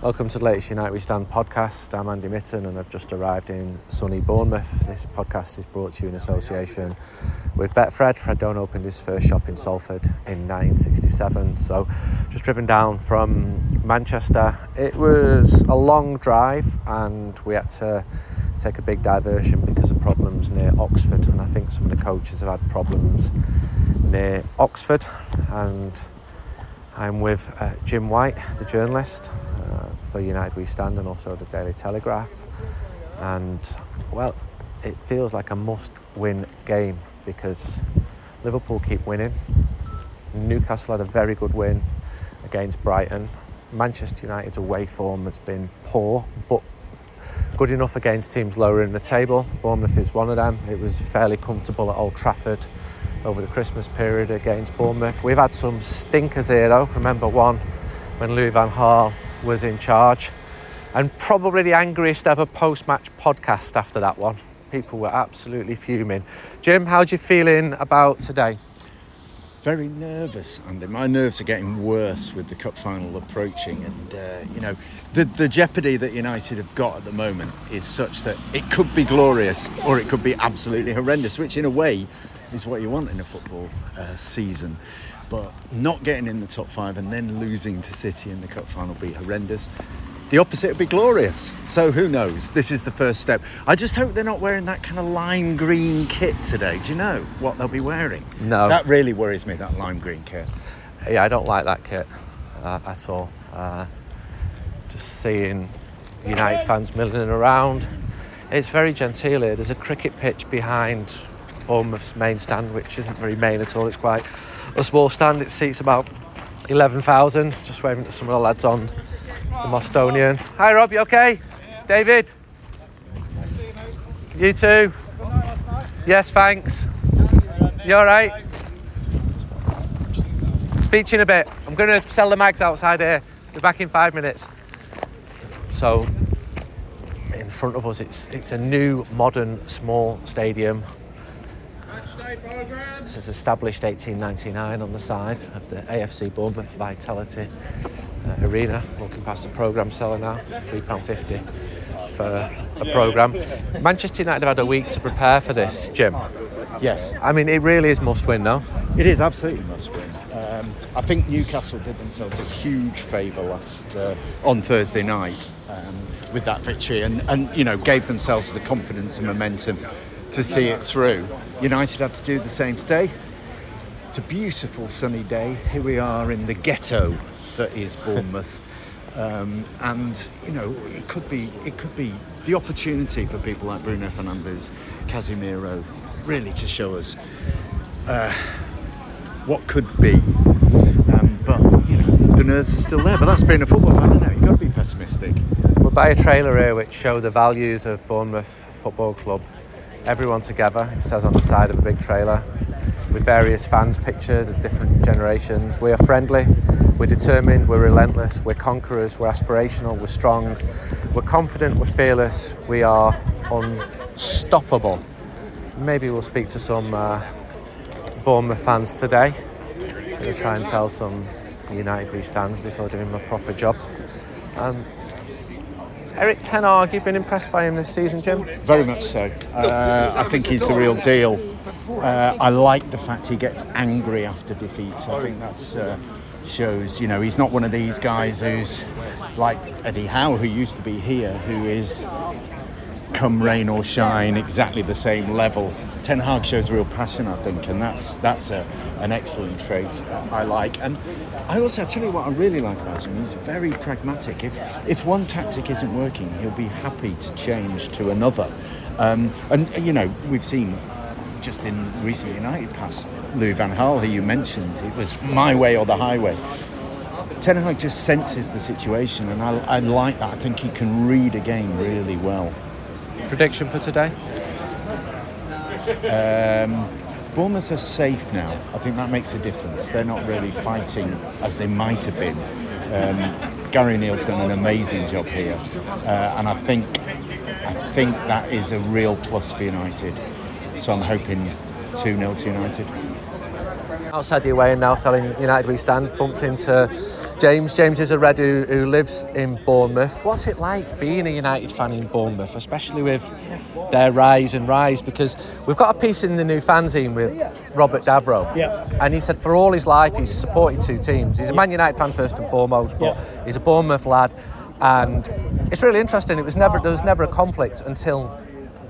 Welcome to the latest United We Stand podcast. I'm Andy Mitten and I've just arrived in sunny Bournemouth. This podcast is brought to you in association with Betfred. Fred Done opened his first shop in Salford in 1967, so just driven down from Manchester. It was a long drive and we had to take a big diversion because of problems near Oxford, and I think some of the coaches have had problems near Oxford. And I'm with uh, Jim White, the journalist for United We Stand and also the Daily Telegraph. And well, it feels like a must win game because Liverpool keep winning. Newcastle had a very good win against Brighton. Manchester United's away form has been poor, but good enough against teams lower in the table. Bournemouth is one of them. It was fairly comfortable at Old Trafford over the Christmas period against Bournemouth. We've had some stinkers here though. Remember one when Louis van Gaal was in charge. And probably the angriest ever post match podcast after that one. People were absolutely fuming. Jim, how are you feeling about today? Very nervous, Andy. My nerves are getting worse with the cup final approaching, and uh, you know, the the jeopardy that United have got at the moment is such that it could be glorious or it could be absolutely horrendous, which in a way is what you want in a football uh, season but not getting in the top five and then losing to City in the cup final would be horrendous. The opposite would be glorious. So who knows? This is the first step. I just hope they're not wearing that kind of lime green kit today. Do you know what they'll be wearing? No. That really worries me, that lime green kit. Yeah, I don't like that kit uh, at all. Uh, just seeing United fans milling around. It's very genteel here. There's a cricket pitch behind Bournemouth's main stand, which isn't very main at all. It's quite a small stand. It seats about 11,000. Just waving to some of the lads on the Mostonian. Hi Rob, you okay? Yeah. David? You too? Yes, thanks. You alright? To in a bit. I'm going to sell the mags outside here. Be back in five minutes. So, in front of us, it's it's a new, modern, small stadium this is established 1899 on the side of the AFC Bournemouth Vitality uh, Arena. Looking past the programme seller now, £3.50 for a programme. Manchester United have had a week to prepare for this, Jim. Yes. I mean, it really is must win, now. It is absolutely must win. Um, I think Newcastle did themselves a huge favour last uh, on Thursday night um, with that victory, and, and you know gave themselves the confidence and momentum to see it through. United had to do the same today. It's a beautiful sunny day. Here we are in the ghetto that is Bournemouth. Um, and you know it could be it could be the opportunity for people like Bruno Fernandes, Casemiro, really to show us uh, what could be. Um, but you know the nerves are still there. But that's being a football fan, isn't it? You've got to be pessimistic. We'll buy a trailer here which show the values of Bournemouth Football Club everyone together, it says on the side of a big trailer, with various fans pictured of different generations. We are friendly, we're determined, we're relentless, we're conquerors, we're aspirational, we're strong, we're confident, we're fearless, we are unstoppable. Maybe we'll speak to some uh, Bournemouth fans today. We'll try and sell some United We stands before doing my proper job. Um, Erik Ten Hag, you've been impressed by him this season, Jim? Very much so. Uh, I think he's the real deal. Uh, I like the fact he gets angry after defeats. I think that uh, shows, you know, he's not one of these guys who's like Eddie Howe, who used to be here, who is come rain or shine, exactly the same level. Ten Hag shows real passion, I think, and that's that's a, an excellent trait I like. And I also I tell you what I really like about him. He's very pragmatic. If if one tactic isn't working, he'll be happy to change to another. Um, and you know we've seen just in recent United past Louis Van Gaal, who you mentioned, it was my way or the highway. Ten Hag just senses the situation, and I, I like that. I think he can read a game really well. Prediction for today? Um, Bournemouth are safe now. I think that makes a difference. They're not really fighting as they might have been. Um, Gary O'Neil's done an amazing job here, uh, and I think I think that is a real plus for United. So I'm hoping 2 0 to United. Outside the away and now selling United We Stand, bumped into James. James is a Red who, who lives in Bournemouth. What's it like being a United fan in Bournemouth, especially with their rise and rise? Because we've got a piece in the new fanzine with Robert Davro. Yeah. And he said for all his life he's supported two teams. He's a Man United fan first and foremost, but Yeah. he's a Bournemouth lad. And it's really interesting. It was never there was never a conflict until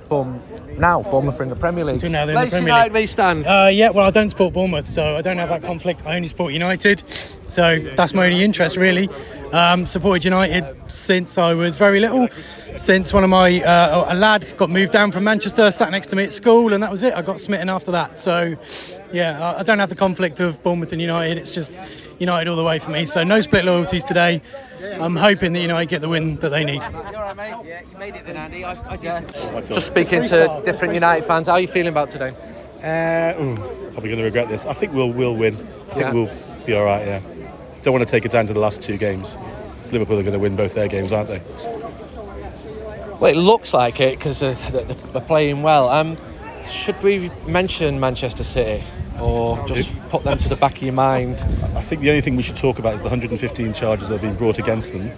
Bournemouth. Now Bournemouth are in the Premier League. Until now they're in the Premier United League. Stand. Uh, yeah, well, I don't support Bournemouth, so I don't have that conflict. I only support United, so that's my only interest, really. Um, supported United since I was very little. Since one of my uh, a lad got moved down from Manchester, sat next to me at school, and that was it. I got smitten after that. So, yeah, I don't have the conflict of Bournemouth and United. It's just United all the way for me. So no split loyalties today. I'm hoping that United get the win that they need. Yeah, you made it then Andy. I just speaking to different United fans, how are you feeling about today? Uh, ooh, probably going to regret this. I think we'll we'll win. I think Yeah. we'll be all right. Yeah. Don't want to take it down to the last two games. Liverpool are going to win both their games, aren't they? Well, it looks like it because they're, they're playing well. Um, should we mention Manchester City or just put them to the back of your mind? I think the only thing we should talk about is the 115 charges that have been brought against them,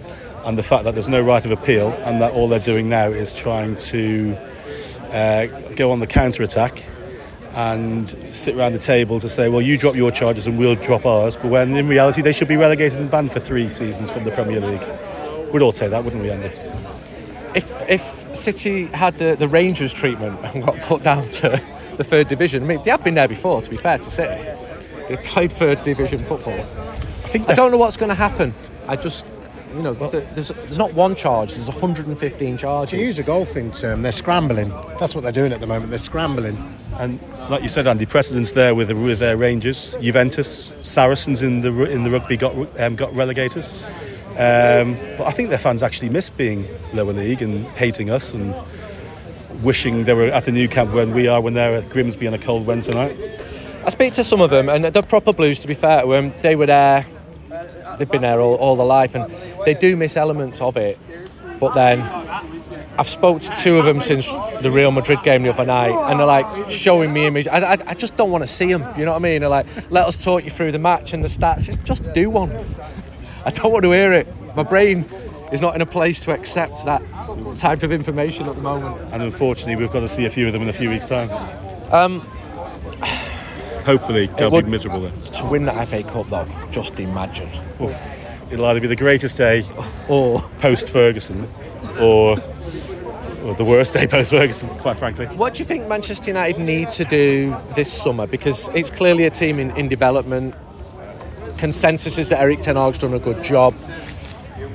and the fact that there's no right of appeal, and that all they're doing now is trying to uh, go on the counter attack and sit around the table to say, well, you drop your charges and we'll drop ours. But when in reality they should be relegated and banned for three seasons from the Premier League. We'd all say that, wouldn't we, Andy? If if City had the, the Rangers treatment and got put down to the third division, I mean, they have been there before. To be fair to City, they've played third division football. I think I don't know what's going to happen. I just, you know, th- there's there's not one charge. There's 115 charges. To use a golfing term, they're scrambling. That's what they're doing at the moment. They're scrambling. And like you said, Andy, precedents there with with their Rangers, Juventus, Saracens in the in the rugby got um, got relegated. Um, but I think their fans actually miss being lower league and hating us and wishing they were at the Nou Camp when we are when they're at Grimsby on a cold Wednesday night. I speak to some of them, and the proper Blues, to be fair to them, they were there. They've been there all, all their life, and they do miss elements of it. But then, I've spoke to two of them since the Real Madrid game the other night, and they're like showing me images. I, I, I just don't want to see them. You know what I mean? They're like, let us talk you through the match and the stats. Just- Just do one. I don't want to hear it. My brain is not in a place to accept that type of information at the moment. And unfortunately, we've got to see a few of them in a few weeks' time. Um, Hopefully, they'll would- be miserable then. To win that FA Cup, though, just imagine. It'll either be the greatest day Or post Ferguson or, or the worst day post Ferguson, quite frankly. What do you think Manchester United need to do this summer? Because it's clearly a team in, in development. Consensus is that Erik Ten Hag's done a good job.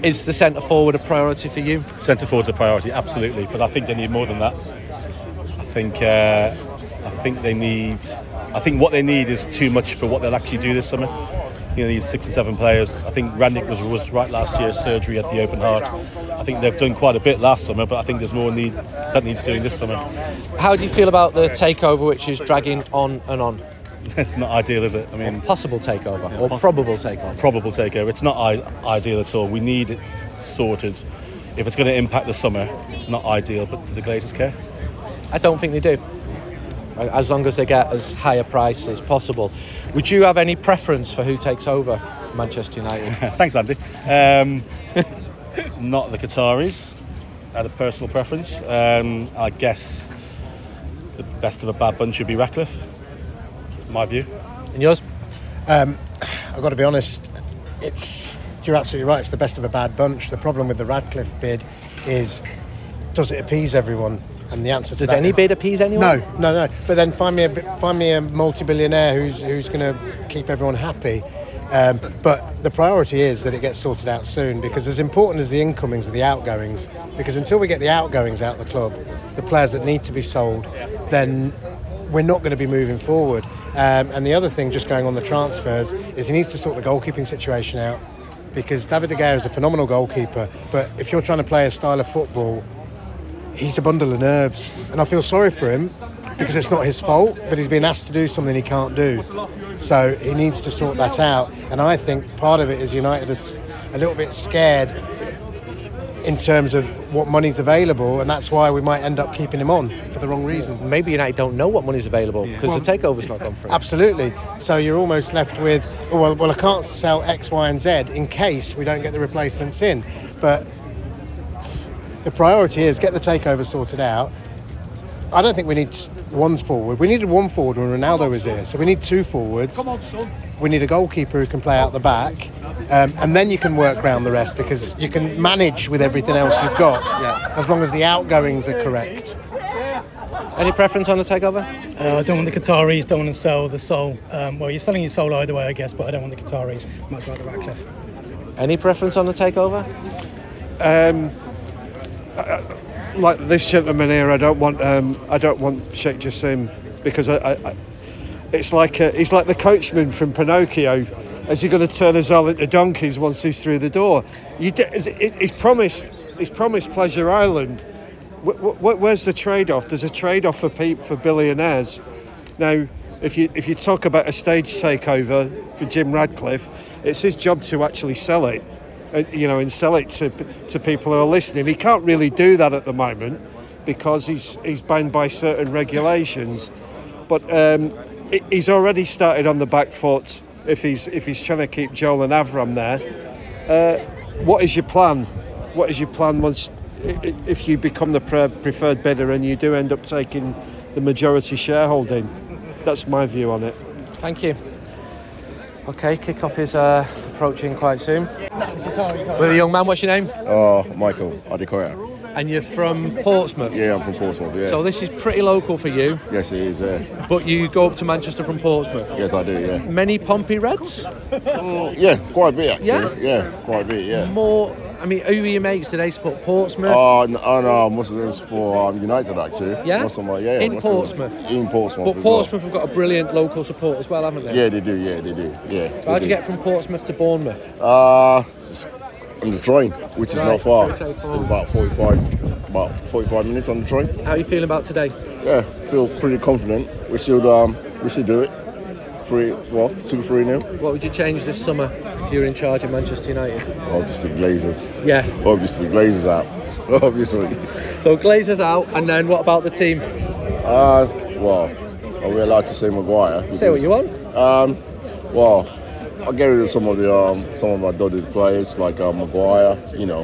Is the centre forward a priority for you? Centre forward's a priority, absolutely, but I think they need more than that. I think uh, I think they need. I think what they need is too much for what they'll actually do this summer. You know, these six or seven players. I think Rangnick was was right last year, surgery at the open heart. I think they've done quite a bit last summer, but I think there's more need that needs doing this summer. How do you feel about the takeover, which is dragging on and on? It's not ideal, is it? I mean, Possible takeover or possible. probable takeover? probable takeover. It's not I- ideal at all. We need it sorted. If it's going to impact the summer, it's not ideal, but to the Glazers' care. I don't think they do. As long as they get as high a price as possible. Would you have any preference for who takes over Manchester United? Thanks, Andy. Um, not the Qataris. I had a personal preference. Um, I guess the best of a bad bunch would be Ratcliffe. That's my view. and yours? I've got to be honest. It's you're absolutely right. It's the best of a bad bunch. The problem with the Ratcliffe bid is, does it appease everyone? And the answer to Does that any is- bid appease anyone? No, no, no. But then find me a find me a multi-billionaire who's who's going to keep everyone happy. Um, but the priority is that it gets sorted out soon because as important as the incomings are the outgoings. Because until we get the outgoings out of the club, the players that need to be sold, then we're not going to be moving forward. Um, and the other thing, just going on the transfers, is he needs to sort the goalkeeping situation out. Because David De Gea is a phenomenal goalkeeper, but if you're trying to play a style of football he's a bundle of nerves, and I feel sorry for him because it's not his fault, but he's been asked to do something he can't do. So he needs to sort that out. And I think part of it is United is a little bit scared in terms of what money's available, and that's why we might end up keeping him on for the wrong reason. Maybe United don't know what money's available because the takeover's not gone through. Absolutely. So you're almost left with, oh, well, well, I can't sell X, Y, and Z in case we don't get the replacements in. But the priority is get the takeover sorted out. I don't think we need one forward. We needed one forward when Ronaldo was here, so we need two forwards. We need a goalkeeper who can play out the back, um, and then you can work around the rest because you can manage with everything else you've got, Yeah. as long as the outgoings are correct. Any preference on the takeover? Uh, I don't want the Qataris, don't want to sell the soul. Um, well, you're selling your soul either way, I guess, but I don't want the Qataris. Much rather Ratcliffe. Any preference on the takeover? Like this gentleman here, I don't want um, I don't want Sheikh Jassim because I, I, I, it's like a, he's like the coachman from Pinocchio. Is he going to turn us all into donkeys once he's through the door? You he's promised he's promised Pleasure Island. Wh- wh- where's the trade-off? There's a trade-off for peop for billionaires. Now, if you if you talk about a stage takeover for Jim Ratcliffe, it's his job to actually sell it uh, you know, and sell it to to people who are listening. He can't really do that at the moment because he's he's bound by certain regulations. But um, he's already started on the back foot. If he's if he's trying to keep Joel and Avram there, uh, what is your plan? What is your plan once if you become the preferred bidder and you do end up taking the majority shareholding? That's my view on it. Thank you. Okay, kick-off is uh, approaching quite soon. With a young man, what's your name? Oh, Michael Adekoya. And you're from Portsmouth. Yeah, I'm from Portsmouth. Yeah. So this is pretty local for you, yes, it is. Yeah. but you go up to Manchester from Portsmouth. Yes, I do. Yeah. Many Pompey Reds? Yeah, quite a bit actually. Yeah? Yeah, quite a bit. Yeah. More, I mean, who are your mates? Do they support Portsmouth? Oh, no, oh, no, most of them support um, United actually. Yeah? Most of them, yeah. In of them- Portsmouth? In Portsmouth. but Portsmouth have got a brilliant local support as well, haven't they? Yeah, they do. Yeah, they do. Yeah. So how'd they you get from Portsmouth to Bournemouth? Uh, just on the train, which is Right, not far. okay. About 45, about 45 minutes on the train. How are you feeling about today? Yeah, feel pretty confident. We should, um, we should do it. Three, well, two, three nil. What would you change this summer if you were in charge of Manchester United? Obviously, Glazers. Yeah. Obviously, Glazers out. Obviously. So Glazers out, and then what about the team? Uh, well, are we allowed to say Maguire? Say what you want. Um, well, I'll get rid of some of the um, some of my dotted players like uh, Maguire. You know,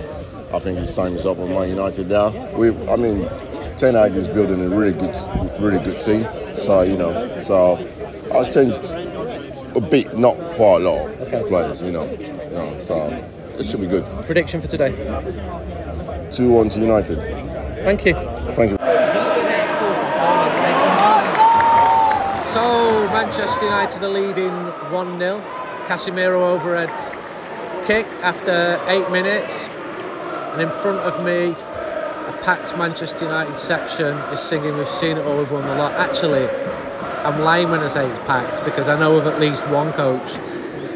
I think his time is up with Man United now. We, I mean, Ten Hag is building a really good, really good team. So you know, so I'll change a bit, not quite a lot players. You know, you know, so um, it should be good. Prediction for today. Two one to United. Thank you. Thank you. So Manchester United are leading 1 0. Casemiro overhead kick after eight minutes. And in front of me, a packed Manchester United section is singing We've Seen It All, We've Won the Lot. Actually, I'm lying when I say it's packed because I know of at least one coach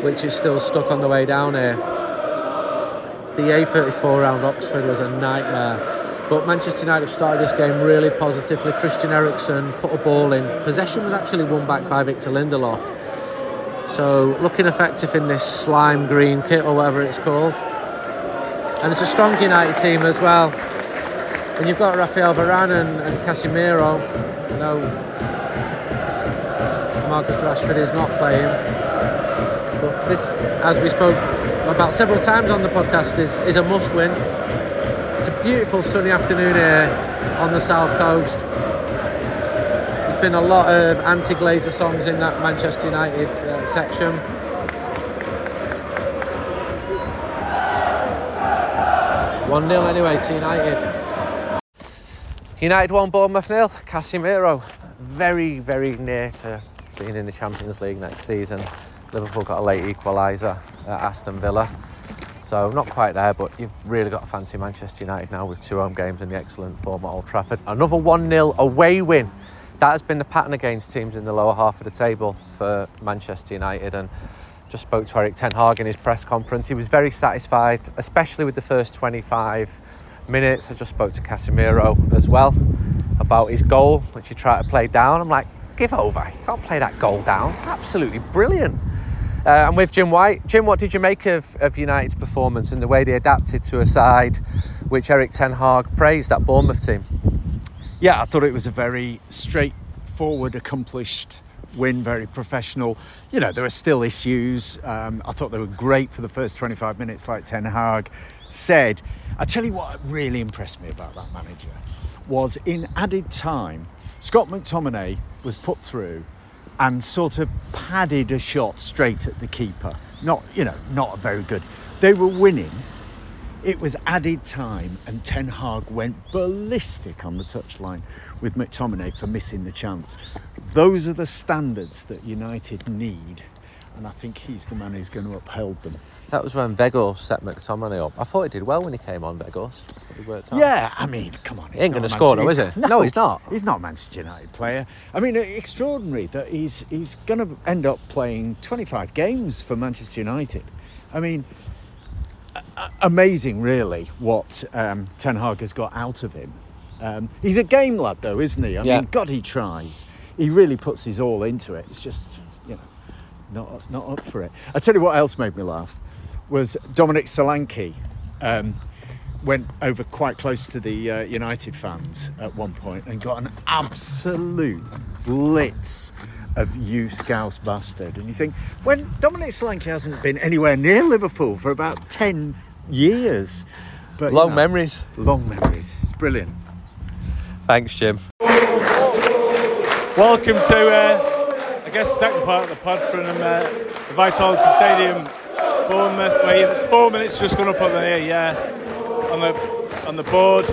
which is still stuck on the way down here. The A34 round Oxford was a nightmare. But Manchester United have started this game really positively. Christian Eriksen put a ball in. Possession was actually won back by Victor Lindelof. So looking effective in this slime green kit or whatever it's called. And it's a strong United team as well. And you've got Rafael Varane and, and Casemiro, you know, Marcus Rashford is not playing. This, as we spoke about several times on the podcast, is, is a must win. It's a beautiful sunny afternoon here on the south coast. There's been a lot of anti-Glazer songs in that Manchester United uh, section. One 0 anyway to United. United won Bournemouth nil. Casemiro very very near to being in the Champions League next season. Liverpool got a late equaliser at Aston Villa. So not quite there, but you've really got to fancy Manchester United now with two home games and the excellent form at Old Trafford. Another 1-0 away win. That has been the pattern against teams in the lower half of the table for Manchester United and just spoke to Erik Ten Hag in his press conference. He was very satisfied, especially with the first 25 minutes. I just spoke to Casemiro as well about his goal, which he tried to play down. I'm like, give over. You can't play that goal down. Absolutely brilliant. Uh, and with Jim White. Jim, what did you make of, of United's performance and the way they adapted to a side which Erik Ten Hag praised, that Bournemouth team? Yeah, I thought it was a very straightforward, accomplished win, very professional. You know, there are still issues. Um, I thought they were great for the first 25 minutes, like Ten Hag said. I tell you what really impressed me about that manager was in added time, Scott McTominay was put through and sort of padded a shot straight at the keeper. Not, you know, not very good. They were winning. It was added time, and Ten Hag went ballistic on the touchline with McTominay for missing the chance. Those are the standards that United need, and I think he's the man who's going to uphold them. That was when Weghorst set McTominay up. I thought he did well when he came on, Weghorst. He worked out. Yeah, I mean, come on. He ain't going to score, though, is he? No, he's not. He's not a Manchester United player. I mean, extraordinary that he's he's going to end up playing 25 games for Manchester United. I mean, amazing, really, what um, Ten Hag has got out of him. Um, he's a game lad, though, isn't he? I Yeah. mean, God, he tries. He really puts his all into it. It's just, you know, not not up for it. I tell you what else made me laugh was Dominic Solanke. Um, went over quite close to the uh, United fans at one point and got an absolute blitz of you scouse bastard. And you think, when Dominic Solanke hasn't been anywhere near Liverpool for about 10 years. But, you Long know, memories. Long memories. It's brilliant. Thanks, Jim. Welcome to, uh, I guess, the second part of the pod from uh, the Vitality Stadium, Bournemouth. Where it's four minutes just gone up on the yeah, on the on the board,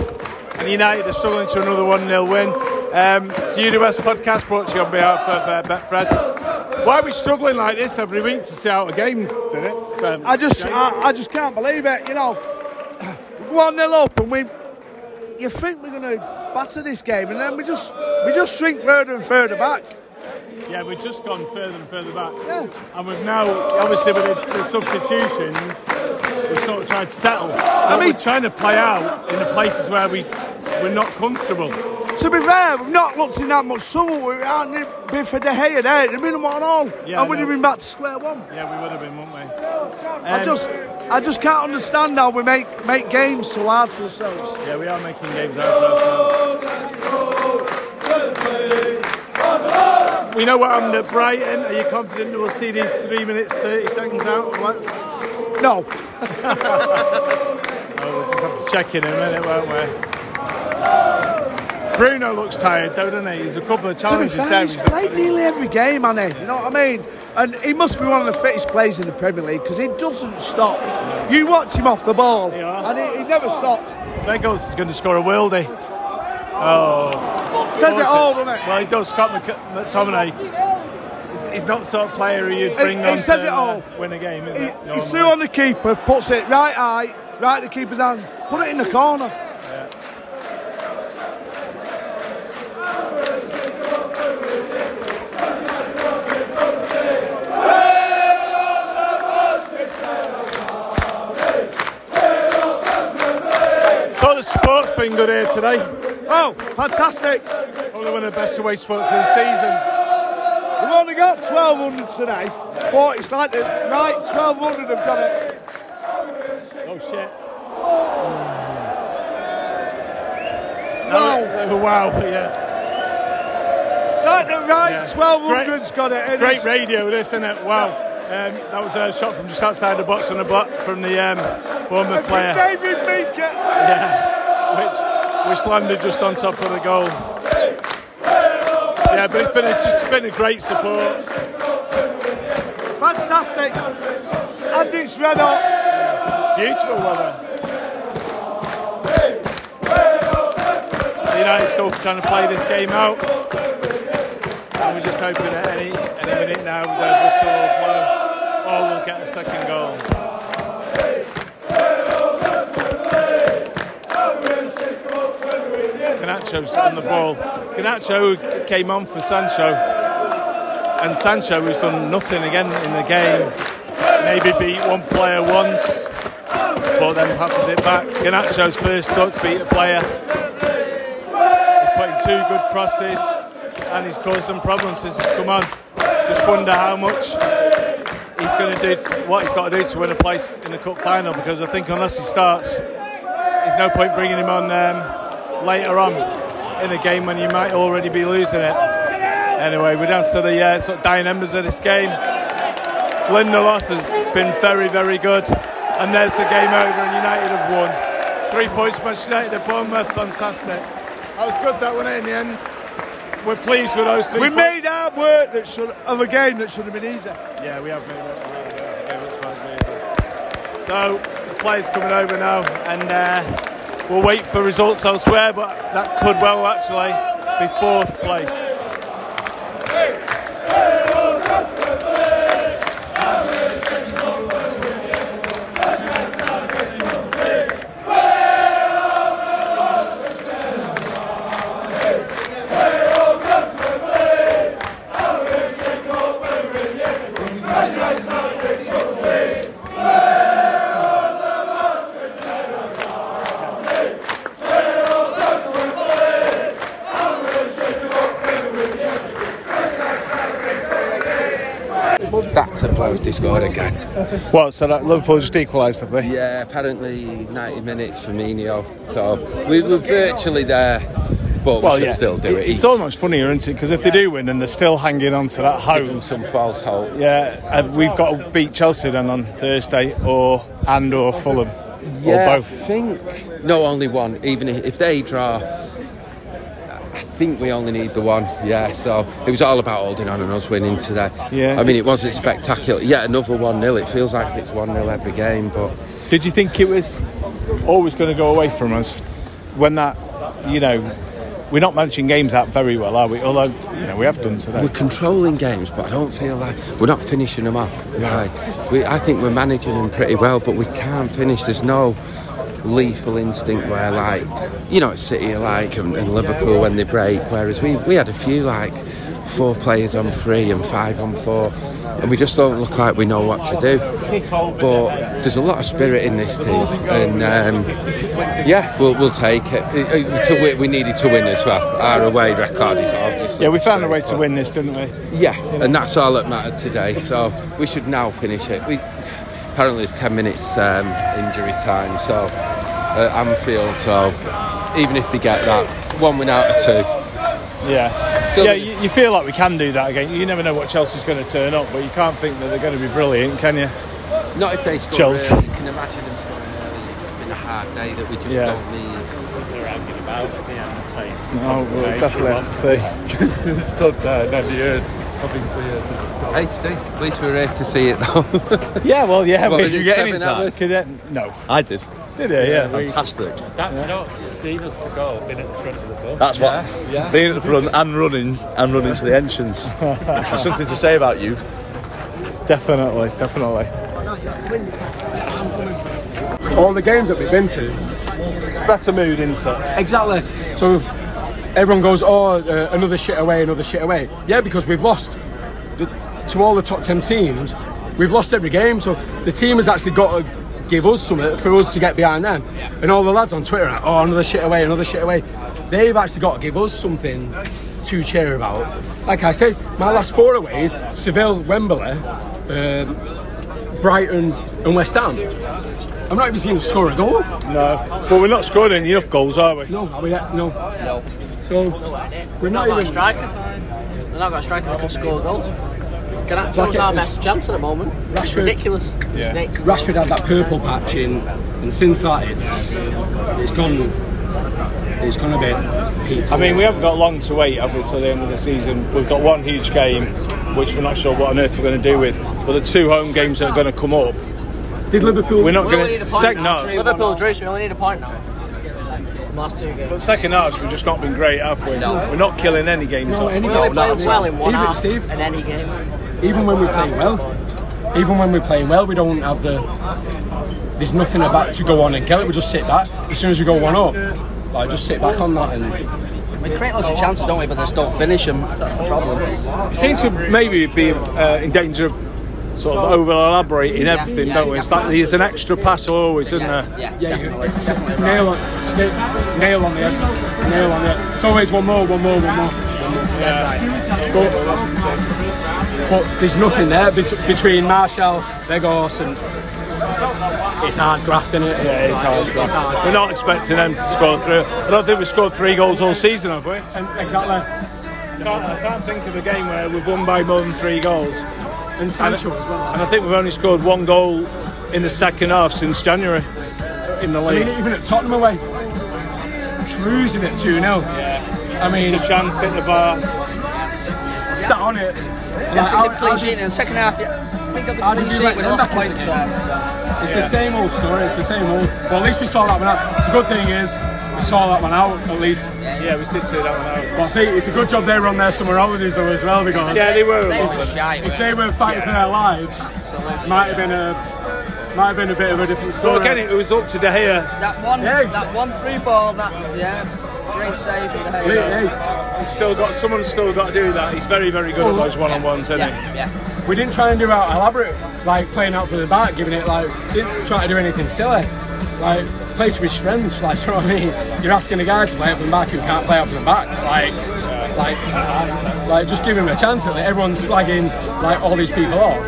and United are struggling to another one 0 win. Um, it's the West podcast brought to you on behalf of uh, Betfred. Why are we struggling like this every week to see out a game? Did it? Um, I just, I, I just can't believe it. You know, one nil up, and we, you think we're going to batter this game, and then we just, we just shrink further and further back. Yeah, we've just gone further and further back. Yeah. And we've now, obviously, with the, the substitutions, we've sort of tried to settle. I mean- we're trying to play out in the places where we, we're not comfortable. To be fair, we've not looked in that much trouble. We aren't been for De Gea there. They've been one all, Yeah, and we'd I have been back to square one. Yeah, we would have been, wouldn't we? I Um, just, I just can't understand how we make make games so hard for ourselves. Yeah, we are making games hard for ourselves. We know what happened at Brighton. Are you confident that we'll see these three minutes, 30 seconds out? Let's, No, oh, we'll just have to check in a minute, won't we? Bruno looks tired, though, doesn't he? There's a couple of challenges fair, there. he's played nearly every game, hasn't he? You know what I mean? And he must be one of the fittest players in the Premier League because he doesn't stop. You watch him off the ball, Yeah. and he, he never stops. Begos is going to score a worldie. Oh. Says it all, doesn't it? Well, he does. Scott Mc- McTominay. He's- not the sort of player you'd bring He- on he says to it all. uh, win a game, is He, it? he threw on the keeper, puts it right eye, right the keeper's hands, put it in the corner. Sport's been good here today. Oh, fantastic! Probably one of the best away sports of the season. We've only got 1200 today, but it's like the right 1200 have got it. Oh shit! Wow, Oh, wow! Yeah, it's like the right Yeah. 1200's got it. and great it's- radio, this, isn't it? Wow! Um, that was a shot from just outside the box on the block from the um, Bournemouth player. David Meeker. Yeah, which which landed just on top of the goal. Yeah, but it's been a, just been a great support. Fantastic. And it's red hot. Beautiful weather. The United still trying to play this game out. And we're just hoping at any any minute now the whistle will blow or we'll get a second goal. Garnacho's on the ball. Garnacho came on for Sancho. And Sancho has done nothing again in the game. Maybe beat one player once, but then passes it back. Garnacho's first touch beat a player. He's put in two good crosses and he's caused some problems since he's come on. Just wonder how much he's going to do what he's got to do to win a place in the cup final because I think unless he starts, there's no point bringing him on um, later on in a game when you might already be losing it. Anyway, we're down to the uh, sort of dying embers of this game. Lindelof has been very, very good, and there's the game over, and United have won. Three points, Manchester United at Bournemouth, fantastic. That was good, that one in the end. We're pleased with those three. We points. made hard work that should, of a game that should have been easier. Yeah, we have made it. Yeah, yeah, that's fine, yeah. So the players coming over now, and uh, we'll wait for results elsewhere. But that could well actually be fourth place. Bloke they scored again. What? So that Liverpool just equalised, have they? Yeah, apparently 90 minutes for Firmino. So we were virtually there, but we should still do it. It's almost funnier, isn't it? Because if they do win, and they're still hanging on to that hope. some false hope. Yeah, uh, we've got to beat Chelsea then on Thursday, or and or Fulham, Yeah, or I both. think no, only one. Even if, they draw, I think we only need the one. Yeah, so it was all about holding on and us winning today. Yeah. I mean it wasn't spectacular. Yet another one 0 It feels like it's one 0 every game, but Did you think it was always going to go away from us when that, you know, we're not managing games out very well, are we? Although, you know, we have done today. we're controlling games, but I don't feel like we're not finishing them off. Like we, I think we're managing them pretty well, but we can't finish. There's no lethal instinct where, like, you know, City like and, and Liverpool when they break. Whereas we we had a few like four players on three and five on four, and we just don't look like we know what to do. But there's a lot of spirit in this team, and um, yeah, we'll, we'll take it. Uh, uh, To win, we needed to win as well. Our away record is obviously Yeah, we found a way to win this, didn't we? Yeah, and that's all that mattered today. So we should now finish it. We apparently it's ten minutes um, injury time. So uh, Anfield. So even if they get that one win out of two, Yeah. So- yeah, you, you feel like we can do that again. You never know what Chelsea's going to turn up, but you can't think that they're going to be brilliant, can you? not if they score Chelsea. early. You can imagine them scoring early. It's just been a hard day that we just Yeah. don't need. Oh, we'll definitely have to see. Stood there, and then you heard, obviously, uh, Hey Steve, at least we're here to see it though. Yeah, well, yeah. What, we- was it you get seven in time? hours? Could it- No. I did. Did it? Yeah. we- Fantastic. That's not seen us to go, been at the front of the bus. That's what. Yeah, Being at the front and running and running to the entrance. There's something to say about youth. Definitely, definitely. all the games that we've been to. It's better mood, isn't it? Exactly. So everyone goes, oh, uh, another shit away, another shit away. Yeah, because we've lost the, to all the top 10 teams. We've lost every game, so the team has actually got to give us something for us to get behind them. And all the lads on Twitter are like, oh, another shit away, another shit away. They've actually got to give us something to cheer about. Like I said, my last four aways Seville, Wembley, um, Brighton, and West Ham. I'm not even seeing us score a goal. No. But we're not scoring enough goals, are we? No, are we? No. No. So we're not not even. striker. We've not got a striker that can score goals. Garnacho's Like it our is- best chance at the moment. It's Rashford. ridiculous. Yeah. Next. Rashford had that purple patch in, and since that, it's it's gone. It's gone a bit. Petered. I mean, we haven't got long to wait, have we, till the end of the season? We've got one huge game, which we're not sure what on earth we're going to do with. But the two home games that are going to come up, Did Liverpool? we're not We going to. point Second now. half. Liverpool drew, so we only need a point now. Last two games. But second half, we've just not been great, have we? No. We're not killing any games No, any We only game. played well in one half Steve, in any game. Even when we're playing well, even when we're playing well, we don't have the. There's nothing about to go on and kill it. We just sit back. As soon as we go one up, like just sit back on that and. We create lots of chances, don't we? But they just don't finish them. That's the problem. We seem to maybe be uh, in danger of sort of over elaborating Yeah. everything, Yeah, don't we? It's like there's an extra pass always, isn't there? Yeah, Yeah, definitely. you- definitely right. nail on, stick, nail on the head, nail on the head. It's always one more, one more, one more. But, but there's nothing there bet- between Martial, Begos, and it's hard graft, is it? Yeah, it's hard. We're not expecting them to score through. I don't think we've scored three goals all season, have we? exactly. I can't, I can't think of a game where we've won by more than three goals. And Sancho as well. And I think we've only scored one goal in the second half since January in the I league. mean, even at Tottenham away, cruising at 2 0. Yeah. I mean, it's a chance at the bar. Sat on it. Yeah, Like, took the clean sheet do- in the second half. Yeah, picked up the clean sheet with them lots of points. It's Yeah. the same old story. It's the same old. Well, at least we saw that one out. The good thing is we saw that one out at least. Yeah, we did see that one out. But I think it's a good job they were on their summer holidays though as well because Yeah, they were. They were shy, if they were fighting for their lives, Absolutely. might have been a might have been a bit of a different But story. again, it was up to De Gea. That one, Yeah, that one through ball, that yeah, great save for the Hey, Hay. Hey, He's still got someone's still got to do that. He's very, very good at oh, those one-on-ones, isn't he? Yeah, yeah. we didn't try and do out elaborate, like playing out from the back, giving it like didn't try to do anything silly. Like play to his strengths, like you know what I mean? You're asking a guy to play out from the back who can't play out from the back, like like like just give him a chance. And everyone's slagging like all these people off,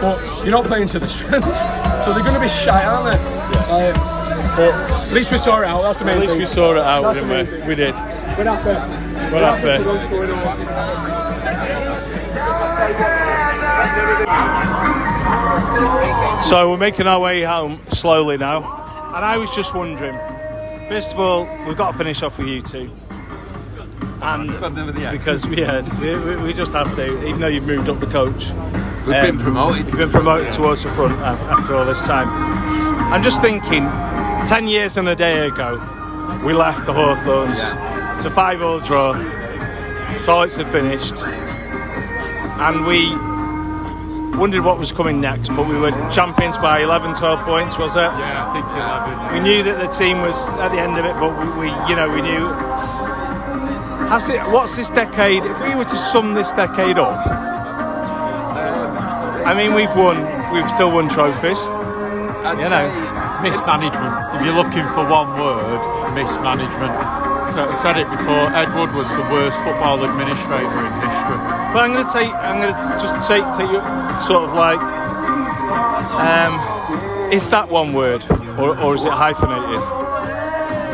but you're not playing to the strengths, so they're going to be shy, aren't they? Like, but at least we saw it out. That's the main thing. At least thing. we saw it out, That's didn't we? We did. We're happy. We're happy. for what's going on. So we're making our way home slowly now, and I was just wondering. First of all, we've got to finish off with you two, and because yeah, we, we- we just have to. Even though you've moved up the coach, um, We've been promoted. You've been promoted towards the front after all this time. I'm just thinking, ten years and a day ago, we left the Hawthorns. It's a five-all draw. Solits had finished, and we wondered what was coming next, but we were champions by 11, 12 points, was it? Yeah, I think 11. We knew that the team was at the end of it, but we, we you know, we knew. Has it, what's this decade? If we were to sum this decade up, um, I mean, we've won, we've still won trophies. you know, mismanagement. If you're looking for one word, mismanagement. So I said it before. Ed Woodward's the worst football administrator in history. But I'm going to take, I'm going to just take, take you sort of like, um, is that one word, or, or is it hyphenated?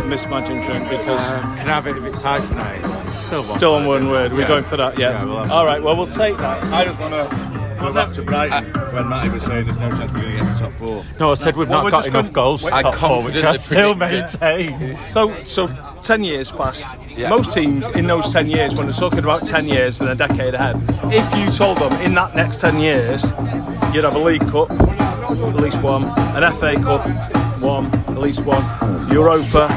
Mismanagement, because Um, can have it if it's hyphenated. Still one. still on one word. We're Yeah. going for that, yeah. Yeah, we'll All right, well, we'll take that. I just want to go back to Brighton when Matty was saying there's no chance we're going to get the top four. No, I said we've Well, not got enough going- goals for I top four, which I still predict maintain. So, so ten years passed. Yeah. Most teams in those ten years, when they're talking about ten years and a decade ahead, if you told them in that next ten years, you'd have a League Cup, at least one, an FA Cup, one, at least one, Europa,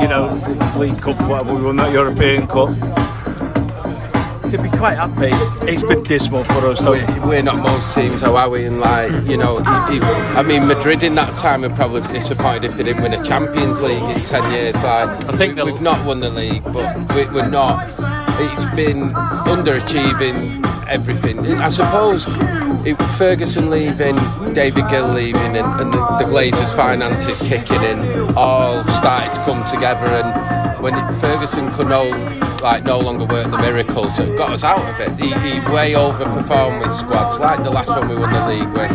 you know, League Cup, whatever we won that European Cup. They'd be quite happy. It's been dismal for us, though. We're, we're not most teams, though, are we? And like, you know, I mean, Madrid in that time would probably be disappointed if they didn't win a Champions League in ten years. Like, I think we, we've not won the league, but we, we're not. It's been underachieving everything. I suppose it, Ferguson leaving, David Gill leaving, and, and the, the Glazers' finances kicking in, all started to come together. And when Ferguson could no like no longer work the miracles that got us out of it, he, he way overperformed with squads like the last one we won the league with.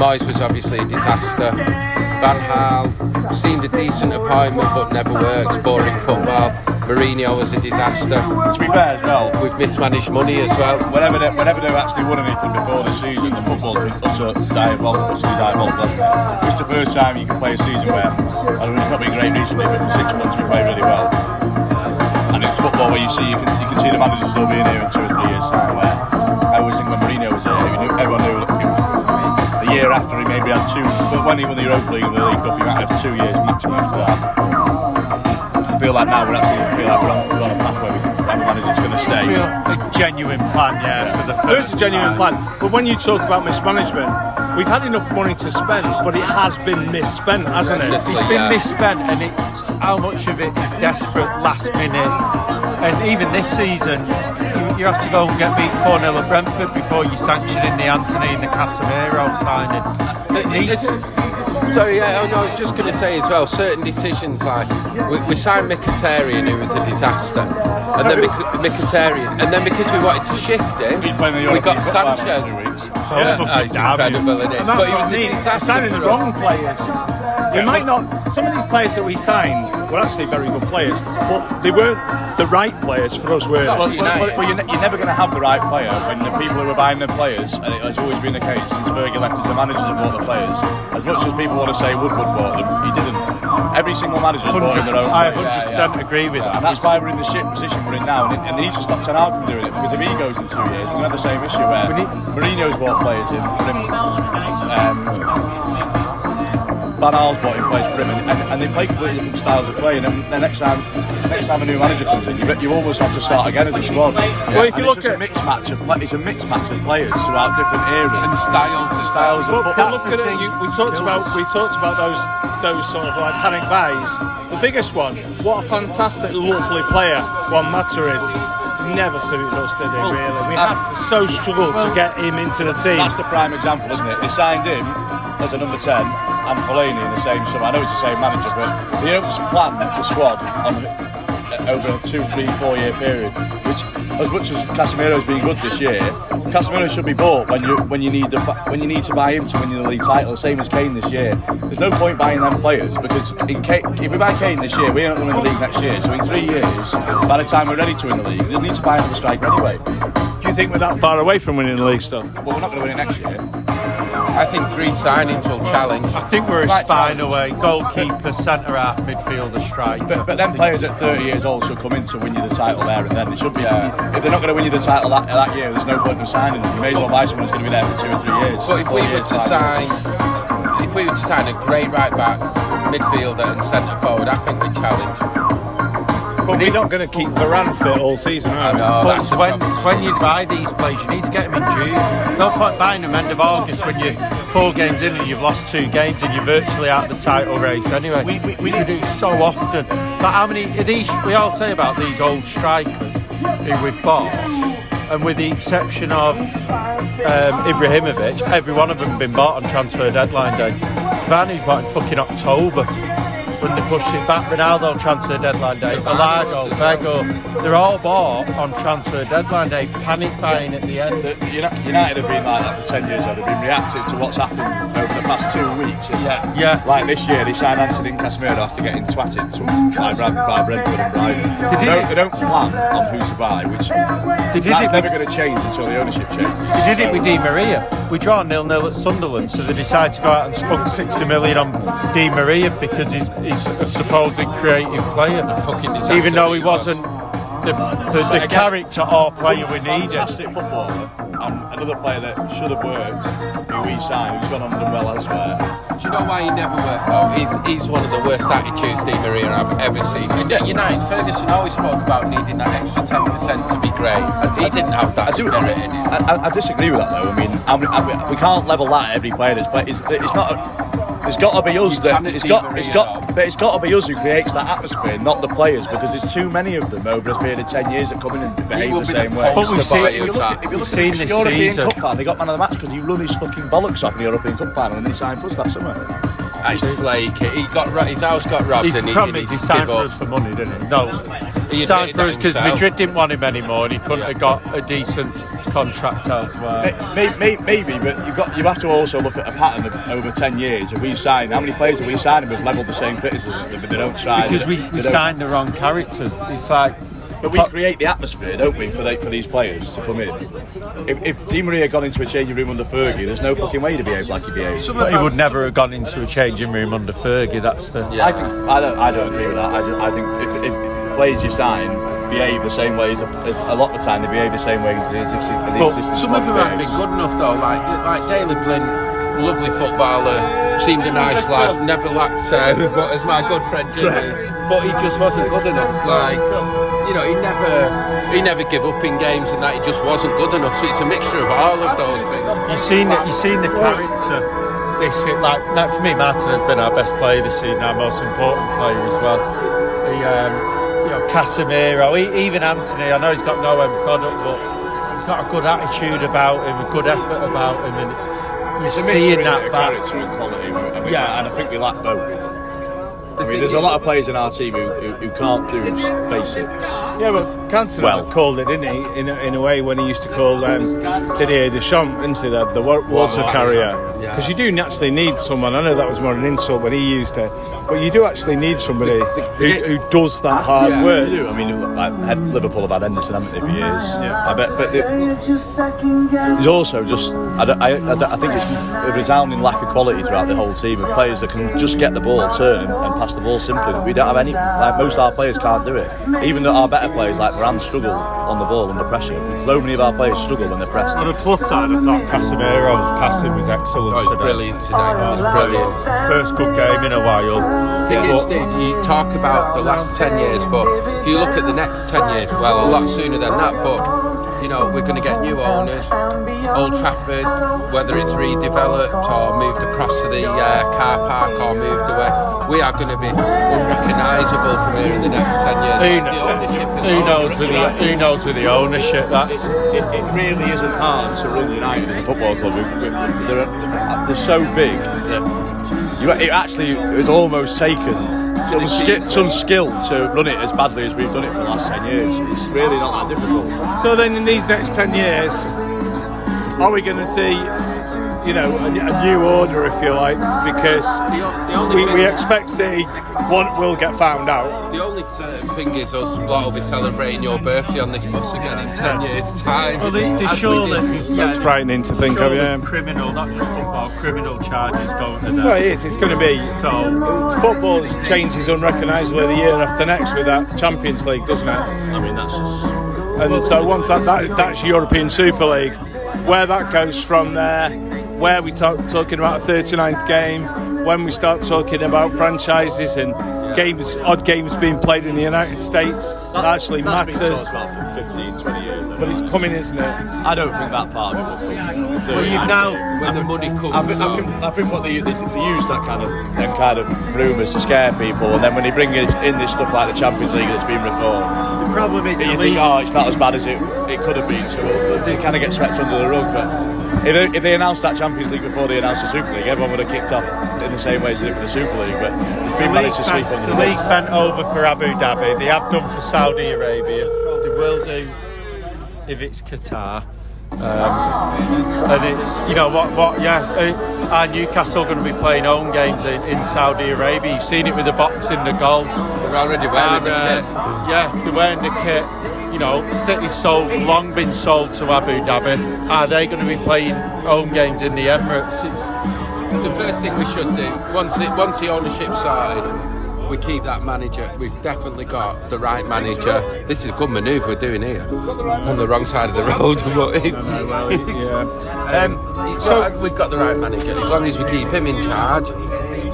Moyes was obviously a disaster. Van Gaal seemed a decent appointment but never works. Boring football. Mourinho was a disaster. To be fair as well, We've mismanaged money as well. whenever they, whenever they've actually won anything before the season, the football's been utter diabolical, diabolical. It's the first time you can play a season where, mean, it's not been great recently, but for six months we play really well. And it's football where you see you can, you can see the manager still being here in two or three years' time. Where I always think when Mourinho was here, knew, everyone knew that the year after he maybe had two, but when he won the Europa League and the League Cup, he might have two years maximum after that. I feel like now we're actually feel like we're on, we're on a path where we can have a going to stay. A genuine plan, yeah, for the There is a genuine plan, but when you talk about mismanagement, we've had enough money to spend, but it has been misspent, hasn't it? Honestly, It's been yeah. misspent, and it's how much of it is desperate, last minute, and even this season, you, you have to go and get beat 4 0 at Brentford before you sanction in the Antony and the Casemiro signing. It- it's- sorry, yeah, oh, no, I was just going to say as well, certain decisions like we, we signed Mkhitaryan, who was a disaster, and then Mik- Mkhitaryan, and then because we wanted to shift him, He's playing the we got European Cup final in Sanchez. two. So Yeah, oh, fucking that's you. incredible, isn't it? And that's But it what was I a mean. disaster signing the wrong players. We might not. Some of these players that we signed were actually very good players, but they weren't the right players for us, were? Well, well, well, well, you're, ne- you're never going to have the right player when the people who are buying the players, and it has always been the case since Fergie left, is the managers that bought the players. As much as people want to say Woodward bought them, he didn't. Every single manager's bought in their own I 100% agree with that. And that's why we're in the shit position we're in now, and, and they need to stop Ten Hag from doing it because if he goes in two years, we're going to have the same issue where Mourinho's bought players in for him. Um, Van Gaal's bought in players for him, and, and, and they play completely different styles of play. And then the next time, next time a new manager comes in, you, you almost have to start again as a squad. Well, if you And look it's just at- a mixed match of it's a mixed match of players throughout different eras and styles, styles of But, but look at it. You, we talked about we talked about those those sort of like panic buys. The biggest one. What a fantastic, lovely player Juan Mata is. Never suited us, did he? Really, we uh, had to so struggle to get him into the team. That's the prime example, isn't it? They signed him as a number 10 and Fellaini in the same summer. I know it's the same manager, but they don't plan the squad on, uh, over a two, three, four year period. Which, as much as Casemiro's been good this year, Casemiro should be bought when you when you need the, when you need to buy him to win the league title. Same as Kane this year. There's no point buying them players because if we buy Kane this year, we aren't going to win the league next year. So in three years, by the time we're ready to win the league, they need to buy another striker anyway. Do you think we're that far away from winning the league still? Well, we're not going to win it next year. I think three signings will challenge. I think we're a Right spine away. Goalkeeper, centre half, midfielder, striker. But, but then players at 30 years old should come in to win you the title there and then. They should be. If they're not going to win you the title that, that year, there's no point in signing them. You may as well buy someone who's going to be there for two or three years. But if we were to sign, if we were to sign a great right back, midfielder, and centre forward, I think we'd challenge. But we're not going to keep Varane fit all season, are we? But it's when, it's when you buy these players, you need to get them in June. No point buying them end of August when you're four games in and you've lost two games and you're virtually out of the title race anyway. We- we- we should do it so often. But how many these? We all say about these old strikers who we've bought, and with the exception of um, Ibrahimovic, every one of them been bought on transfer deadline day. Cavani's bought in fucking October. When they pushed it back, Ronaldo transfer deadline day, Ighalo, Vego, they're all bought on transfer deadline day, panic buying at the end. The- the United have been like that for 10 years now. They've been reactive to what's happened over the past two weeks. Yeah, yeah. Like this year, they signed Antony and Casemiro after getting twatted to, by, Brad, by Brentford and Brighton. They don't, they don't plan on who to buy, which They did that's it never going to change until the ownership changes. They did it with Di Maria. We draw nil nil at Sunderland, so they decide to go out and spunk 60 million on Di Maria because he's, he's a supposed creative player. The fucking disaster Even though he he was. wasn't the, the, the Again, character or player we needed. Fantastic footballer and another player that should have worked, who we signed, who's gone on and done well elsewhere. Do you know why he never worked though? He's, he's one of the worst attitudes Di Maria I've ever seen. And at United, Ferguson always spoke about needing that extra 10% to be great. He didn't have that I, do, spirit in him. I, I, I disagree with that though. I mean, I, I, we can't level that at every player that's played. It's, it's not. A, it's got to be us that it's got. Di It's Maria, got. But it's got to be us who creates that atmosphere, not the players, because there's too many of them over a period of ten years that come in and behave the same the way. But we've seen- If you look at, if you We've look seen at the this European season. Cup final, they got man of the match because he run his fucking bollocks off in the European Cup final and he signed for us that summer. He's flaky. He got his house got robbed He and he, promised and he he signed for up. us for money, didn't he? No. He He signed for us because. Madrid didn't want him anymore and he couldn't have got a decent contract elsewhere. May- may- Maybe, but you've got you have to also look at a pattern of over ten years. Have we signed how many players have we signed and we've levelled the same criticism? If they don't try, Because we, we signed the wrong characters. It's like But we create the atmosphere, don't we, for, the, for these players to come in? If, if Di Maria got into a changing room under Fergie, there's no fucking way he'd behave like he behaves. But he would never have gone into a changing room under Fergie. That's the. I, think, I, don't, I don't agree with that. I, ju- I think if, if players you sign behave the same way as a, as a lot of the time, they behave the same way as the existing, the But existing some of them haven't been good enough though. Like like Daley Blind, lovely footballer, seemed a nice lad, never lacked uh, but as my good friend Jim is, but he just wasn't good enough. Like you know, he never he never give up in games and that. He just wasn't good enough. So it's a mixture of all of those things. You've seen it. You've seen the character. This like like for me, Martin has been our best player this season, our most important player as well. He, um, you know, Casemiro, e- even Antony. I know he's got no end product, but he's got a good attitude about him, a good effort about him, and you're It's seeing isn't that of back. character and quality, and we, Yeah. and I think we lack both. I mean, there's a lot of players in our team who, who, who can't do basics. Yeah, but Cantona Well- called it, didn't he? In a, in a way, when he used to call um, Didier Deschamps, didn't he, the, the water Water, carrier? Yeah. Because you do naturally need someone. I know that was more an insult when he used it, but you do actually need somebody who, who does that hard Yeah, work. they do. I mean, like, had Liverpool have had Henderson, haven't they, for years? Yeah. I bet, but the, there's also just, I, don't- I, I, don't- I think it's a resounding lack of quality throughout the whole team of players that can just get the ball, turn, and, and pass the ball simply. We don't have any. Like most of our players can't do it. Even though our better players, like Varane, struggle on the ball under pressure. So many of our players struggle when they're pressed. On the plus side, I thought Casemiro's passing was excellent Oh, he's today. brilliant today. He's brilliant. First good game in a while. thing is, But- Steve, you talk about the last 10 years, but if you look at the next 10 years, well, a lot sooner than that, but, you know, we're going to get new owners. Old Trafford, whether it's redeveloped or moved across to the uh, car park or moved away, we are going to be unrecognisable from here in the next 10 years. Who, Like the ownership kn- and who knows with the who knows with the ownership? That's it, it really isn't hard to run United as a football club. We, we, we- they're, they're so big that you, it actually is almost taken some, ski, some skill to run it as badly as we've done it for the last 10 years. It's really not that difficult. So then, in these next ten years, are we going to see, you know, a, a new order, if you like? Because only we, we expect City one will get found out. The only certain thing is us lot will be celebrating your birthday on this bus again in 10 years' time. Well, they, they As we surely, did. yeah, That's frightening to think of, yeah. Criminal, not just football, criminal charges going to them. Well, it is. It's going to be. So It's football changes unrecognisably the year after next with that Champions League, doesn't it? I mean, that's just. And so once that, that that's European Super League, where that goes from there, where we talk talking about a 39th game, when we start talking about franchises and games, odd games being played in the United States, that, actually matters. But it's coming, isn't it? I don't think that part of it will come. Well, you've now- When the money comes I think, I think, I think what they, they, they use that kind of them kind of rumours to scare people, and then when they bring in, in this stuff like the Champions League that's been reformed, the problem is that the you league. think, oh, it's not as bad as it, it could have been, so they kind of get swept under the rug. But if they, if they announced that Champions League before they announced the Super League, everyone would have kicked off in the same way as they did for the Super League. But it's The been managed league's to sweep bent, under the the league's bent over for Abu Dhabi. They have done for Saudi Arabia. They will do if it's Qatar. Um, and it's you know what what yeah. Uh, are Newcastle going to be playing home games in, in Saudi Arabia? You've seen it with the boxing, the golf. They're already wearing the And, kit. uh, Yeah, they're wearing the kit. You know, City sold, long been sold to Abu Dhabi. Are they going to be playing home games in the Emirates? It's, The first thing we should do, once it, once the ownership started, we keep that manager. We've definitely got the right manager. This is a good manoeuvre we're doing here. On the wrong side of the road. but um, so we've got the right manager. As long as we keep him in charge,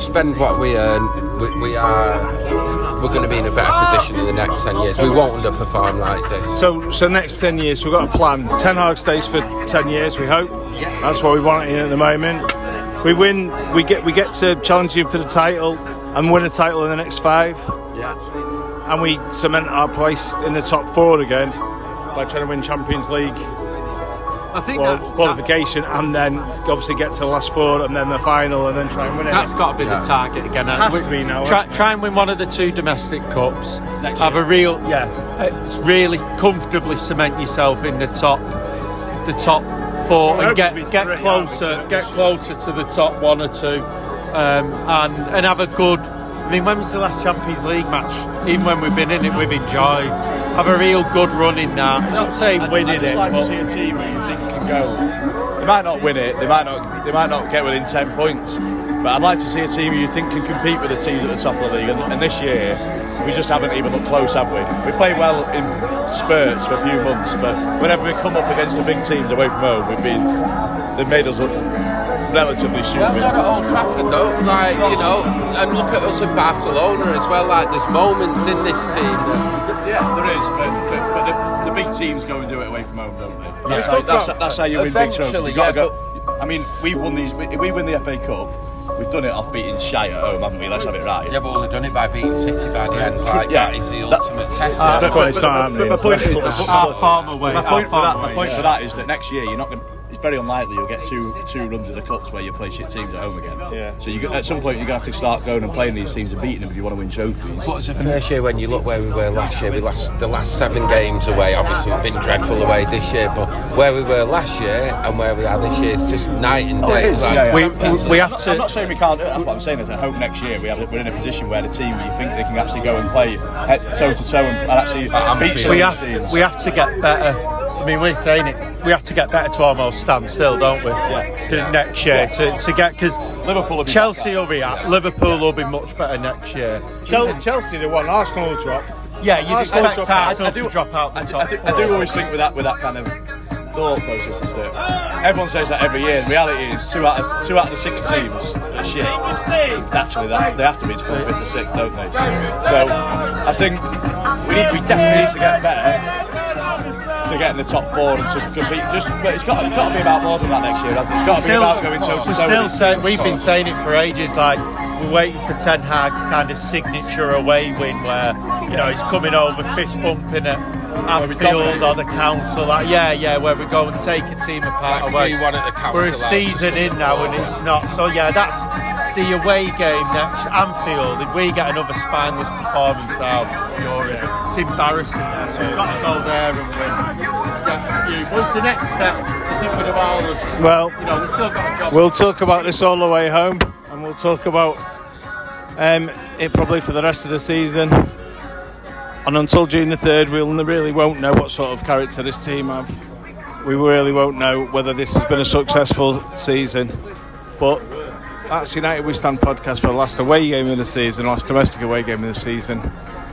spend what we earn, we, we are we're going to be in a better position in the next ten years. We won't underperform like this. So, so next ten years we've got a plan. Ten Hag stays for ten years. We hope. That's what we want in at the moment. We win. We get we get to challenge you for the title and win a title in the next five. Yeah. And we cement our place in the top four again by trying to win Champions League. I think well, that- qualification and then obviously get to the last four and then the final and then try and win it. That's got to be the target again. It has We- to be now. Try, try and win one of the two domestic cups. have a real, yeah, it's really comfortably cement yourself in the top, the top four, Well, and it would be get get closer, get closer to the top one or two, um, and and have a good. I mean, when was the last Champions League match? Even when we've been in it, we've enjoyed. Have a real good run in that. I'm not saying I'd- winning I'd just it. like to see a team who you think can go. They might not win it. They might not. They might not get within ten points. But I'd like to see a team who you think can compete with the teams at the top of the league. And, and this year, we just haven't even looked close, have we? We played well in spurts for a few months, but whenever we come up against the big teams away from home, we've been. They've made us look relatively Yeah, stupid. not at Old Trafford though. Like you know, and look at us in Barcelona as well. Like there's moments in this team that Yeah, there is, but, but, but the, the big teams go and do it away from home, don't they? Yeah. That's, how, that's, that's how you win big trophies. You've got to yeah, go. I mean, we've won these. If we win the FA Cup, we've done it off beating shite at home, haven't we? Let's have it right. Yeah, but we've done it by beating City by the end. Like Yeah. that is the That- ultimate test. Uh, now. but- but- but- but my point is- Our form away, My our point for that, my point yeah. for that is that next year you're not going. Very unlikely you'll get two two runs of the cups where you play shit teams at home again. Yeah. So you at some point you're gonna have to start going and playing these teams and beating them if you want to win trophies. What's it's a first year when you look where we were last year. We lost the last seven games away. Obviously, we've been dreadful away this year, but where we were last year and where we are this year is just night and Oh, day. is. Like, Yeah, yeah. we- I'm not- we have to- I'm not saying we can't. That's what I'm saying. Is I hope next year we have, we're in a position where the team you think they can actually go and play toe to toe and and actually beat some we have, these teams. we have to get better. I mean, we're saying it. We have to get better to almost stand still, don't we? Yeah. To next year to, to get because Liverpool will be Chelsea will be at. Liverpool will be much better next year. Chel- Chelsea, they won. Arsenal will drop. Yeah, you'd Arsenal expect drop out. Arsenal to drop out the I, top do, four. I do always think with that with that kind of thought process is that everyone says that every year. The reality is two out of two out of the six teams are shit. Naturally, that, they have to be to come fifth or sixth, don't they? So I think we need we definitely need to get better to get in the top four and to compete. Just, but it's got, it's got to be about more than that next year. hasn't it? It's got to be Still- about going toe to toe. we're still saying we've been saying it for ages. Like we're waiting for Ten Hag's kind of signature away win, where you know he's coming over fist bumping at Anfield or the council. Like, yeah, yeah, where we go and take a team apart Like away. at the council We're a season in now, and it's not. So yeah, that's the away game next Anfield. If we get another spineless performance now, it's embarrassing. There. So we've got to go there and win. Yeah, What's the next step? Of all of Well, you know, we've still got a job. We'll talk about this all the way home, and we'll talk about um, it probably for the rest of the season. And until June the third, we'll really won't know what sort of character this team have. We really won't know whether this has been a successful season. But that's United We Stand podcast for the last away game of the season, last domestic away game of the season.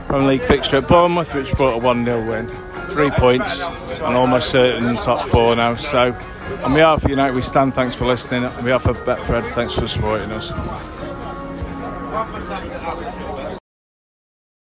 Premier League fixture at Bournemouth, which brought a 1 0 win. Three points, and almost certain top four now. So, on behalf of United We Stand, thanks for listening. On behalf of Betfred, thanks for supporting us.